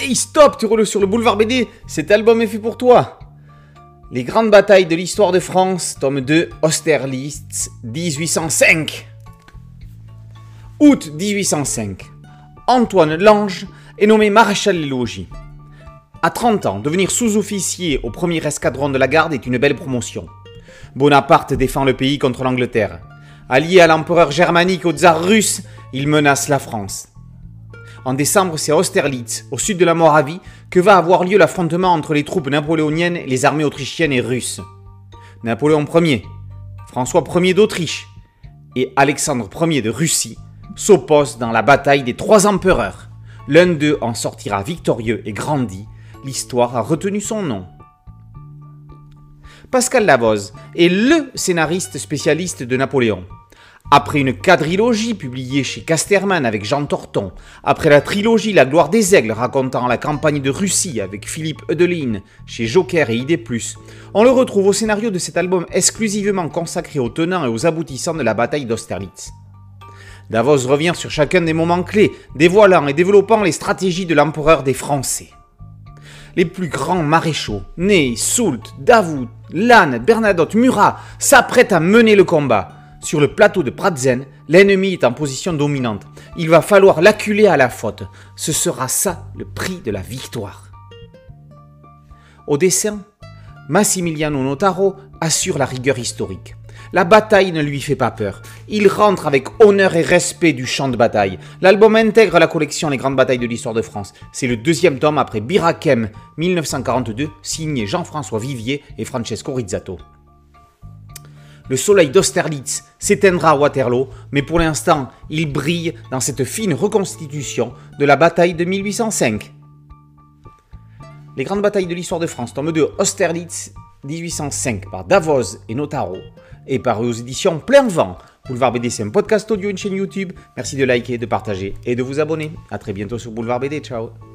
Hey stop, tu roules sur le boulevard BD, cet album est fait pour toi. Les grandes batailles de l'histoire de France, tome 2, Austerlitz, 1805. Août 1805. Antoine Lange est nommé maréchal des logis. À 30 ans, devenir sous-officier au premier escadron de la garde est une belle promotion. Bonaparte défend le pays contre l'Angleterre. Allié à l'empereur germanique au tsar russe, il menace la France. En décembre, c'est à Austerlitz, au sud de la Moravie, que va avoir lieu l'affrontement entre les troupes napoléoniennes et les armées autrichiennes et russes. Napoléon Ier, François Ier d'Autriche et Alexandre Ier de Russie s'opposent dans la bataille des trois empereurs. L'un d'eux en sortira victorieux et grandi. L'histoire a retenu son nom. Pascal Lavoz est le scénariste spécialiste de Napoléon. Après une quadrilogie publiée chez Casterman avec Jean Torton, après la trilogie La gloire des aigles racontant la campagne de Russie avec Philippe Eudeline chez Joker et ID+, on le retrouve au scénario de cet album exclusivement consacré aux tenants et aux aboutissants de la bataille d'Austerlitz. Davos revient sur chacun des moments clés, dévoilant et développant les stratégies de l'empereur des Français. Les plus grands maréchaux, Ney, Soult, Davout, Lannes, Bernadotte, Murat, s'apprêtent à mener le combat. Sur le plateau de Pratzen, l'ennemi est en position dominante. Il va falloir l'acculer à la faute. Ce sera ça le prix de la victoire. Au dessin, Massimiliano Notaro assure la rigueur historique. La bataille ne lui fait pas peur. Il rentre avec honneur et respect du champ de bataille. L'album intègre la collection Les grandes batailles de l'histoire de France. C'est le deuxième tome après Birakem 1942, signé Jean-François Vivier et Francesco Rizzato. Le soleil d'Austerlitz s'éteindra à Waterloo, mais pour l'instant, il brille dans cette fine reconstitution de la bataille de 1805. Les grandes batailles de l'histoire de France, tome 2, Austerlitz 1805 par Davos et Notaro, et paru aux éditions Plein Vent. Boulevard BD, c'est un podcast audio, une chaîne YouTube. Merci de liker, de partager et de vous abonner. A très bientôt sur Boulevard BD. Ciao